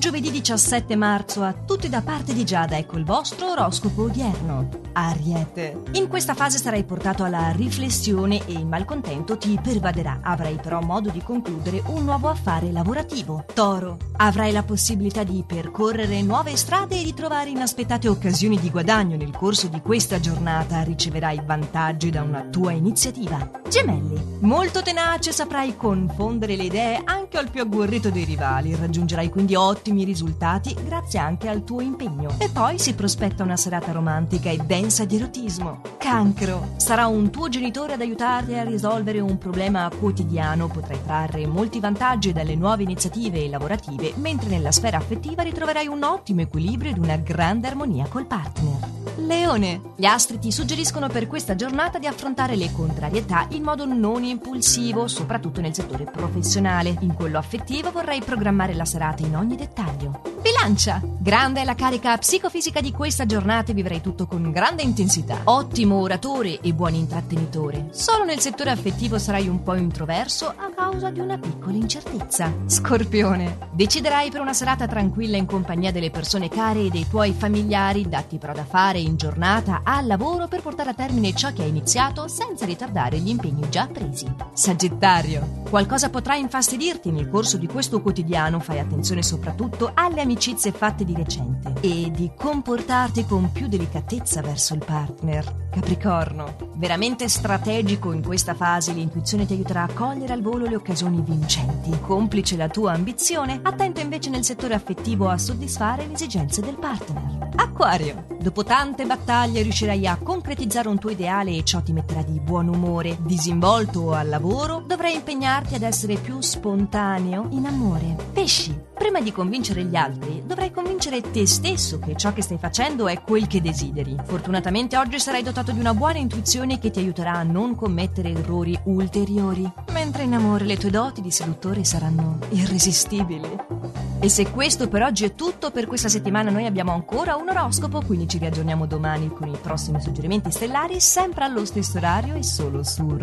giovedì 17 marzo a tutti da parte di Giada, ecco il vostro oroscopo odierno. Ariete. In questa fase sarai portato alla riflessione e il malcontento ti pervaderà. Avrai però modo di concludere un nuovo affare lavorativo. Toro. Avrai la possibilità di percorrere nuove strade e di trovare inaspettate occasioni di guadagno nel corso di questa giornata. Riceverai vantaggi da una tua iniziativa. Gemelli. Molto tenace saprai confondere le idee anche al più agguerrito dei rivali. Raggiungerai quindi ottimi risultati grazie anche al tuo impegno. E poi si prospetta una serata romantica e densa di erotismo. Cancro. Sarà un tuo genitore ad aiutarti a risolvere un problema quotidiano. Potrai trarre molti vantaggi dalle nuove iniziative lavorative, mentre nella sfera affettiva ritroverai un ottimo equilibrio ed una grande armonia col partner. Leone. Gli astri ti suggeriscono per questa giornata di affrontare le contrarietà in modo non impulsivo, soprattutto nel settore professionale. In quello affettivo vorrai programmare la serata in ogni dettaglio. Bilancia. Grande è la carica psicofisica di questa giornata e vivrai tutto con grande intensità. Ottimo oratore e buon intrattenitore. Solo nel settore affettivo sarai un po' introverso a causa di una piccola incertezza. Scorpione. Deciderai per una serata tranquilla in compagnia delle persone care e dei tuoi familiari, datti però da fare in giornata al lavoro per portare a termine ciò che hai iniziato senza ritardare gli impegni già presi. Sagittario. Qualcosa potrà infastidirti nel corso di questo quotidiano, fai attenzione soprattutto alle amicizie fatte di recente e di comportarti con più delicatezza verso il partner. Capricorno. Veramente strategico in questa fase, l'intuizione ti aiuterà a cogliere al volo le occasioni vincenti. Complice la tua ambizione, attento invece nel settore affettivo a soddisfare le esigenze del partner. Acquario. Dopo tante battaglie riuscirai a concretizzare un tuo ideale e ciò ti metterà di buon umore. Disinvolto al lavoro, dovrai impegnarti ad essere più spontaneo in amore. Pesci. Prima di convincere gli altri, dovrai convincere te stesso che ciò che stai facendo è quel che desideri. Fortunatamente oggi sarai dotato di una buona intuizione che ti aiuterà a non commettere errori ulteriori, mentre in amore le tue doti di seduttore saranno irresistibili. E se questo per oggi è tutto, per questa settimana noi abbiamo ancora un oroscopo, quindi ci riaggiorniamo domani con i prossimi suggerimenti stellari, sempre allo stesso orario e solo su